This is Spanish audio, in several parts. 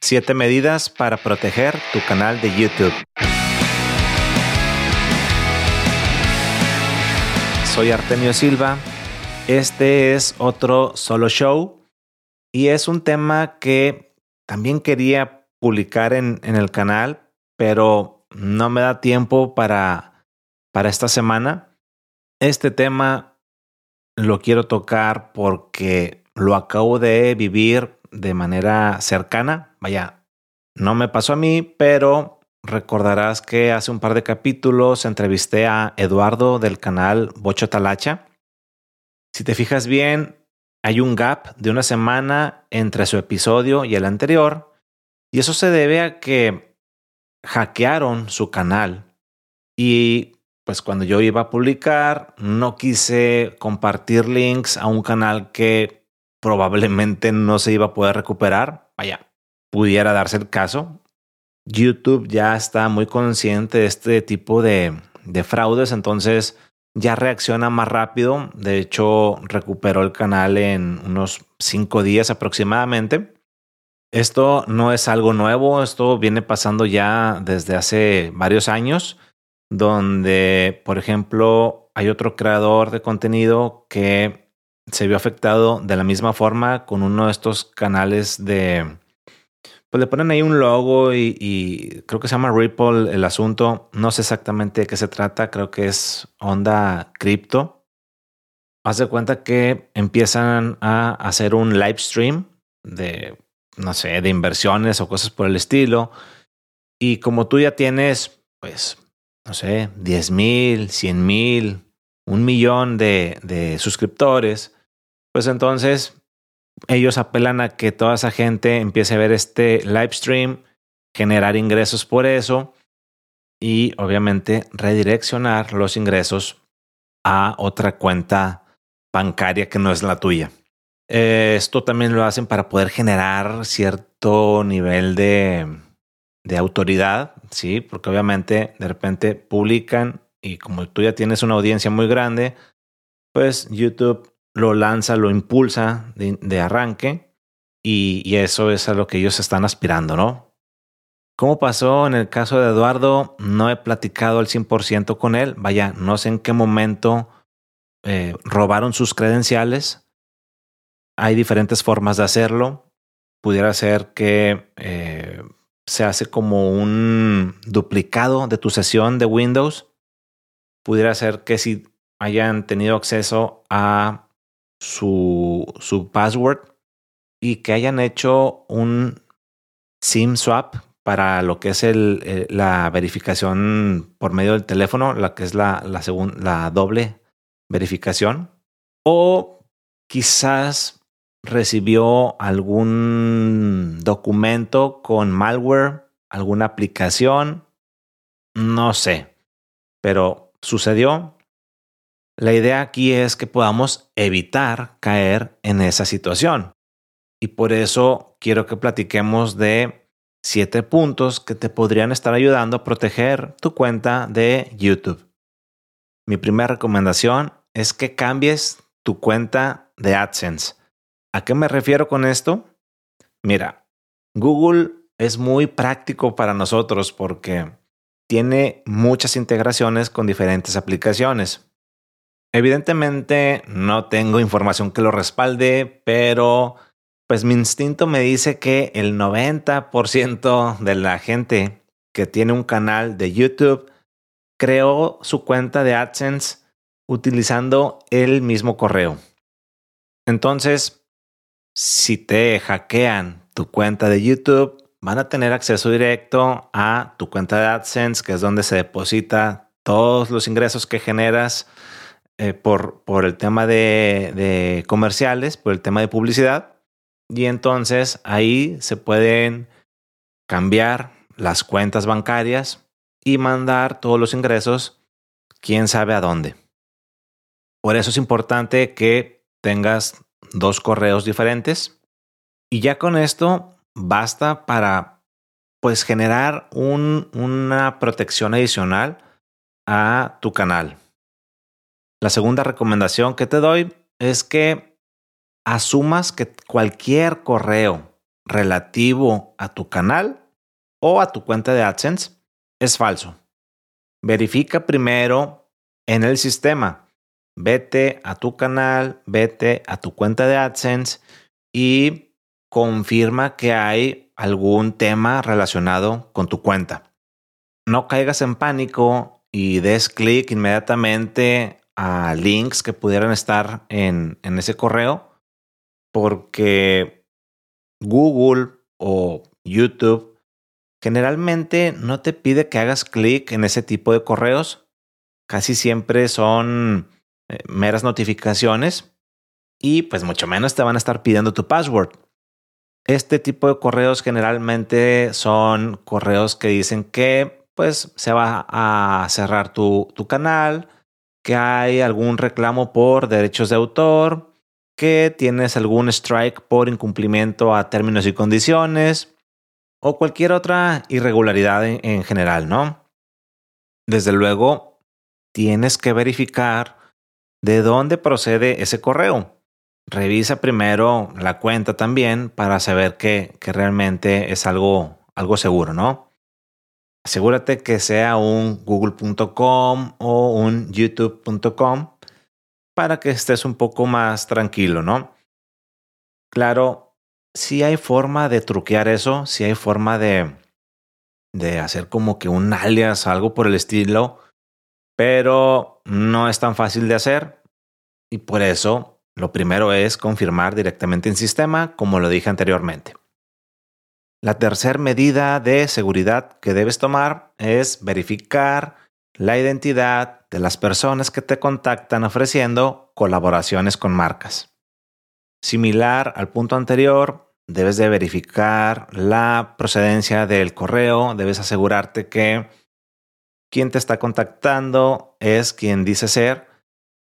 7 medidas para proteger tu canal de YouTube. Soy Artemio Silva. Este es otro solo show y es un tema que también quería publicar en, en el canal, pero no me da tiempo para, para esta semana. Este tema lo quiero tocar porque lo acabo de vivir de manera cercana. Vaya, no me pasó a mí, pero recordarás que hace un par de capítulos entrevisté a Eduardo del canal Bocho Talacha. Si te fijas bien, hay un gap de una semana entre su episodio y el anterior, y eso se debe a que hackearon su canal y pues cuando yo iba a publicar, no quise compartir links a un canal que probablemente no se iba a poder recuperar. Vaya, pudiera darse el caso. YouTube ya está muy consciente de este tipo de, de fraudes, entonces ya reacciona más rápido. De hecho, recuperó el canal en unos cinco días aproximadamente. Esto no es algo nuevo, esto viene pasando ya desde hace varios años donde, por ejemplo, hay otro creador de contenido que se vio afectado de la misma forma con uno de estos canales de... Pues le ponen ahí un logo y, creo que se llama Ripple el asunto. No sé exactamente de qué se trata, creo que es onda cripto. Haz de cuenta que empiezan a hacer un live stream de, no sé, de inversiones o cosas por el estilo. Y como tú ya tienes, pues, no sé, 10 mil, 100 mil, un millón de, de suscriptores, pues entonces ellos apelan a que toda esa gente empiece a ver este live stream, generar ingresos por eso y obviamente redireccionar los ingresos a otra cuenta bancaria que no es la tuya. esto también lo hacen para poder generar cierto nivel de, de autoridad, sí, porque obviamente de repente publican y como tú ya tienes una audiencia muy grande, pues YouTube lo lanza, lo impulsa de, arranque y, eso es a lo que ellos están aspirando, ¿no? ¿Cómo pasó en el caso de Eduardo? No he platicado al 100% con él, vaya, no sé en qué momento eh, robaron sus credenciales. Hay diferentes formas de hacerlo. Pudiera ser que eh, se hace como un duplicado de tu sesión de Windows. Pudiera ser que si hayan tenido acceso a su, su password y que hayan hecho un SIM swap para lo que es el, eh, la verificación por medio del teléfono, la que es la, la, la doble verificación. O quizás recibió algún documento con malware, alguna aplicación, no sé, pero sucedió. La idea aquí es que podamos evitar caer en esa situación. Y por eso quiero que platiquemos de siete puntos que te podrían estar ayudando a proteger tu cuenta de YouTube. Mi primera recomendación es que cambies tu cuenta de AdSense. ¿A qué me refiero con esto? Mira, Google es muy práctico para nosotros porque tiene muchas integraciones con diferentes aplicaciones. Evidentemente no tengo información que lo respalde, pero pues mi instinto me dice que el 90% de la gente que tiene un canal de YouTube creó su cuenta de AdSense utilizando el mismo correo. Entonces, si te hackean tu cuenta de YouTube, van a tener acceso directo a tu cuenta de AdSense, que es donde se deposita todos los ingresos que generas eh, por, por el tema de, comerciales, por el tema de publicidad. Y entonces ahí se pueden cambiar las cuentas bancarias y mandar todos los ingresos, quién sabe a dónde. Por eso es importante que tengas dos correos diferentes. Y ya con esto basta para pues generar un, una protección adicional a tu canal. La segunda recomendación que te doy es que asumas que cualquier correo relativo a tu canal o a tu cuenta de AdSense es falso. Verifica primero en el sistema. Vete a tu canal, vete a tu cuenta de AdSense y confirma que hay algún tema relacionado con tu cuenta. No caigas en pánico y des clic inmediatamente a links que pudieran estar en, en ese correo porque Google o YouTube generalmente no te pide que hagas clic en ese tipo de correos. Casi siempre son eh, meras notificaciones y pues mucho menos te van a estar pidiendo tu password. Este tipo de correos generalmente son correos que dicen que pues se va a cerrar tu, tu canal, que hay algún reclamo por derechos de autor, que tienes algún strike por incumplimiento a términos y condiciones o cualquier otra irregularidad en, general, ¿no? Desde luego, tienes que verificar de dónde procede ese correo. Revisa primero la cuenta también para saber que, que realmente es algo, algo seguro, ¿no? Asegúrate que sea un google.com o un youtube.com para que estés un poco más tranquilo, ¿no? Claro, si hay forma de truquear eso, si hay forma de, de hacer como que un alias, algo por el estilo, pero no es tan fácil de hacer y por eso lo primero es confirmar directamente en sistema, como lo dije anteriormente. La tercera medida de seguridad que debes tomar es verificar la identidad de las personas que te contactan ofreciendo colaboraciones con marcas. Similar al punto anterior, debes de verificar la procedencia del correo, debes asegurarte que quien te está contactando es quien dice ser.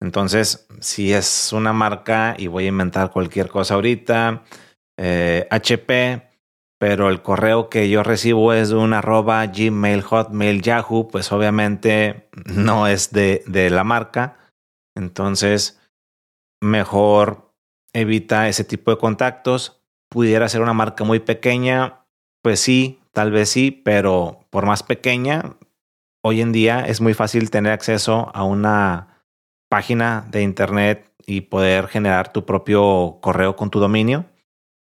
Entonces, si es una marca y voy a inventar cualquier cosa ahorita, HP, eh, pero el correo que yo recibo es de un arroba Gmail, Hotmail, Yahoo, pues obviamente no es de, de la marca. Entonces, mejor evita ese tipo de contactos. Pudiera ser una marca muy pequeña, pues sí, tal vez sí, pero por más pequeña, hoy en día es muy fácil tener acceso a una página de internet y poder generar tu propio correo con tu dominio.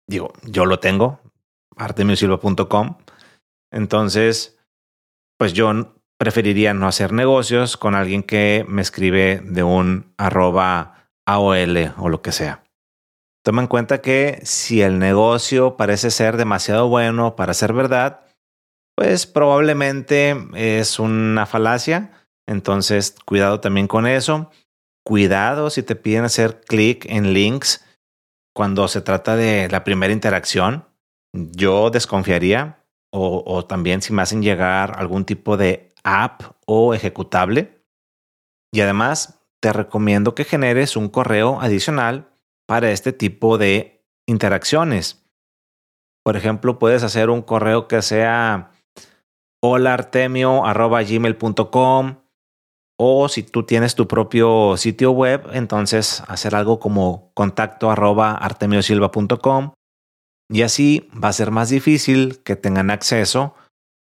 Digo, yo lo tengo, artemiosilva.com. Entonces, pues yo preferiría no hacer negocios con alguien que me escribe de un arroba AOL o lo que sea. Toma en cuenta que si el negocio parece ser demasiado bueno para ser verdad, pues probablemente es una falacia. Entonces, cuidado también con eso. Cuidado si te piden hacer clic en links cuando se trata de la primera interacción yo desconfiaría o, también si me hacen llegar algún tipo de app o ejecutable. Y además te recomiendo que generes un correo adicional para este tipo de interacciones. Por ejemplo, puedes hacer un correo que sea holartemio.gmail.com o si tú tienes tu propio sitio web, entonces hacer algo como contacto y así va a ser más difícil que tengan acceso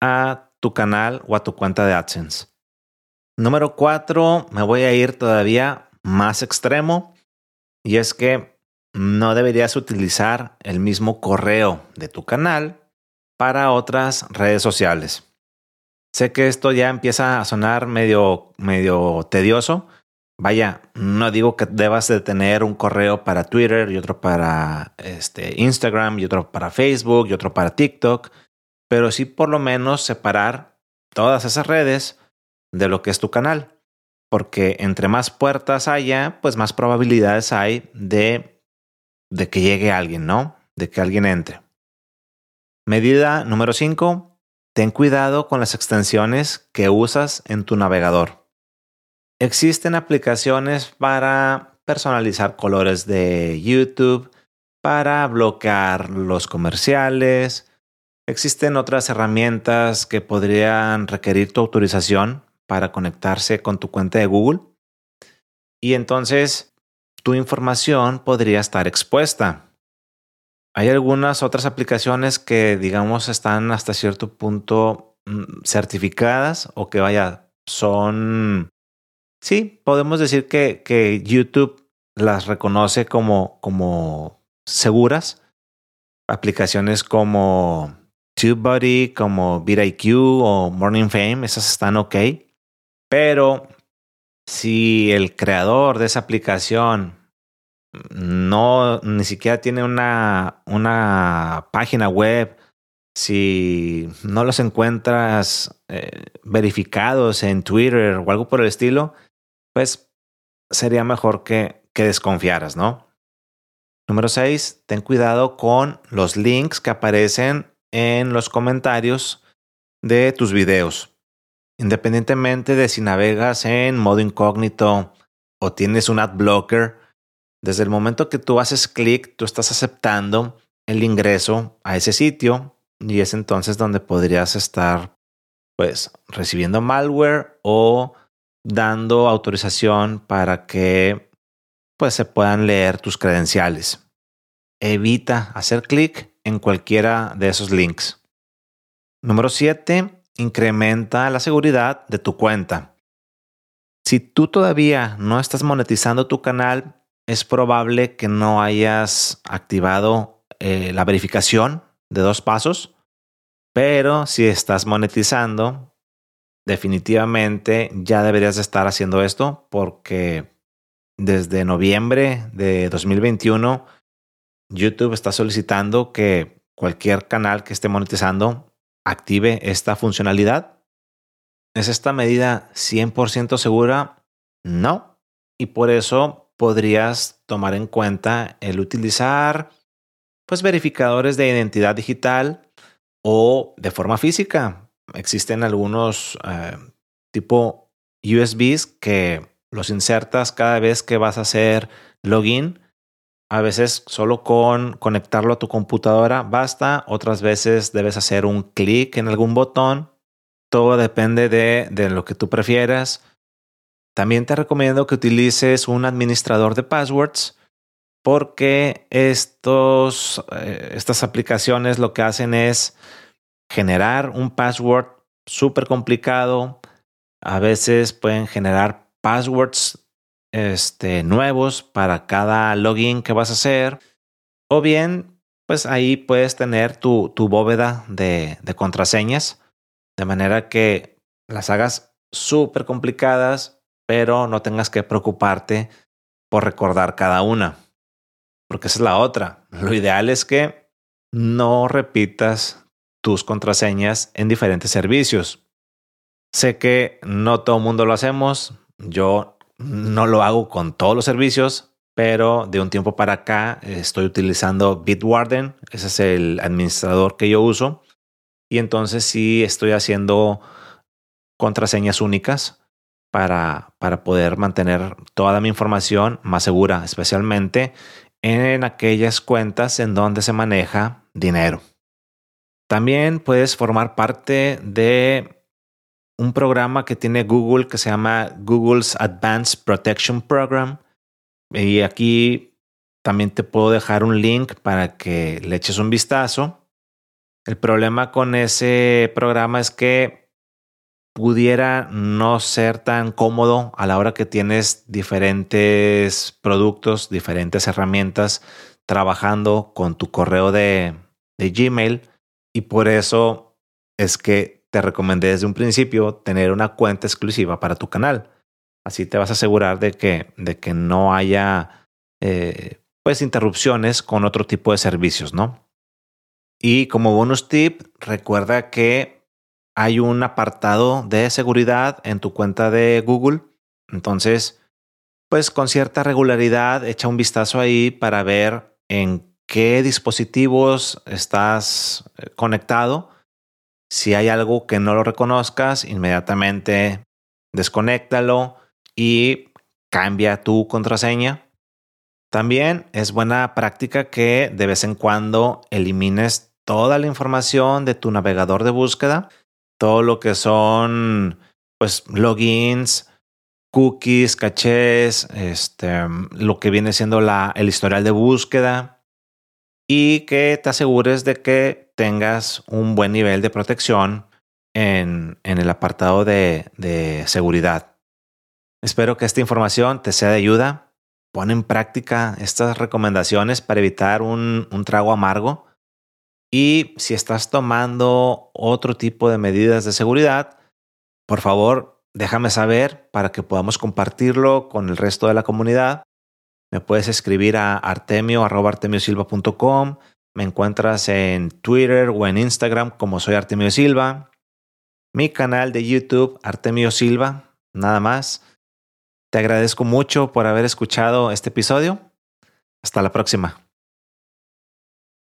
a tu canal o a tu cuenta de AdSense. Número cuatro, me voy a ir todavía más extremo y es que no deberías utilizar el mismo correo de tu canal para otras redes sociales. Sé que esto ya empieza a sonar medio, medio tedioso, Vaya, no digo que debas de tener un correo para Twitter y otro para este, Instagram y otro para Facebook y otro para TikTok, pero sí por lo menos separar todas esas redes de lo que es tu canal, porque entre más puertas haya, pues más probabilidades hay de, de que llegue alguien, ¿no? De que alguien entre. Medida número 5. Ten cuidado con las extensiones que usas en tu navegador. Existen aplicaciones para personalizar colores de YouTube, para bloquear los comerciales. Existen otras herramientas que podrían requerir tu autorización para conectarse con tu cuenta de Google. Y entonces tu información podría estar expuesta. Hay algunas otras aplicaciones que, digamos, están hasta cierto punto mm, certificadas o que, vaya, son... Sí, podemos decir que, que YouTube las reconoce como, como seguras. Aplicaciones como TubeBuddy, como VidIQ o Morning Fame, esas están ok. Pero si el creador de esa aplicación no ni siquiera tiene una, una página web, si no los encuentras eh, verificados en Twitter o algo por el estilo, pues sería mejor que, que desconfiaras, ¿no? Número 6, ten cuidado con los links que aparecen en los comentarios de tus videos. Independientemente de si navegas en modo incógnito o tienes un ad blocker, desde el momento que tú haces clic, tú estás aceptando el ingreso a ese sitio y es entonces donde podrías estar pues recibiendo malware o dando autorización para que pues se puedan leer tus credenciales. Evita hacer clic en cualquiera de esos links. Número 7. Incrementa la seguridad de tu cuenta. Si tú todavía no estás monetizando tu canal, es probable que no hayas activado eh, la verificación de dos pasos, pero si estás monetizando, definitivamente ya deberías estar haciendo esto porque desde noviembre de 2021 YouTube está solicitando que cualquier canal que esté monetizando active esta funcionalidad. ¿Es esta medida 100% segura? No. Y por eso podrías tomar en cuenta el utilizar pues verificadores de identidad digital o de forma física. Existen algunos eh, tipo USBs que los insertas cada vez que vas a hacer login. A veces solo con conectarlo a tu computadora basta, otras veces debes hacer un clic en algún botón. Todo depende de, de lo que tú prefieras. También te recomiendo que utilices un administrador de passwords porque estos, eh, estas aplicaciones lo que hacen es generar un password súper complicado. A veces pueden generar passwords este, nuevos para cada login que vas a hacer. O bien, pues ahí puedes tener tu, tu bóveda de, de contraseñas. De manera que las hagas súper complicadas pero no tengas que preocuparte por recordar cada una. Porque esa es la otra. Lo ideal es que no repitas tus contraseñas en diferentes servicios. Sé que no todo el mundo lo hacemos. Yo no lo hago con todos los servicios, pero de un tiempo para acá estoy utilizando Bitwarden. Ese es el administrador que yo uso. Y entonces sí estoy haciendo contraseñas únicas para, para poder mantener toda mi información más segura, especialmente en aquellas cuentas en donde se maneja dinero. También puedes formar parte de un programa que tiene Google que se llama Google's Advanced Protection Program. Y aquí también te puedo dejar un link para que le eches un vistazo. El problema con ese programa es que pudiera no ser tan cómodo a la hora que tienes diferentes productos, diferentes herramientas trabajando con tu correo de, Gmail y por eso es que te recomendé desde un principio tener una cuenta exclusiva para tu canal. Así te vas a asegurar de que, de que no haya eh, pues interrupciones con otro tipo de servicios, ¿no? Y como bonus tip, recuerda que hay un apartado de seguridad en tu cuenta de Google. Entonces, pues con cierta regularidad, echa un vistazo ahí para ver en qué dispositivos estás eh, conectado. Si hay algo que no lo reconozcas, inmediatamente desconéctalo y cambia tu contraseña. También es buena práctica que de vez en cuando elimines toda la información de tu navegador de búsqueda todo lo que son pues logins, cookies, cachés, este, lo que viene siendo el historial de búsqueda. Y que te asegures de que tengas un buen nivel de protección en, en el apartado de, de seguridad. Espero que esta información te sea de ayuda. Pon en práctica estas recomendaciones para evitar un, un trago amargo. Y si estás tomando otro tipo de medidas de seguridad, por favor, déjame saber para que podamos compartirlo con el resto de la comunidad. Me puedes escribir a artemio.artemiosilva.com. Me encuentras en Twitter o en Instagram como soy Artemio Silva. Mi canal de YouTube, Artemio Silva, nada más. Te agradezco mucho por haber escuchado este episodio. Hasta la próxima.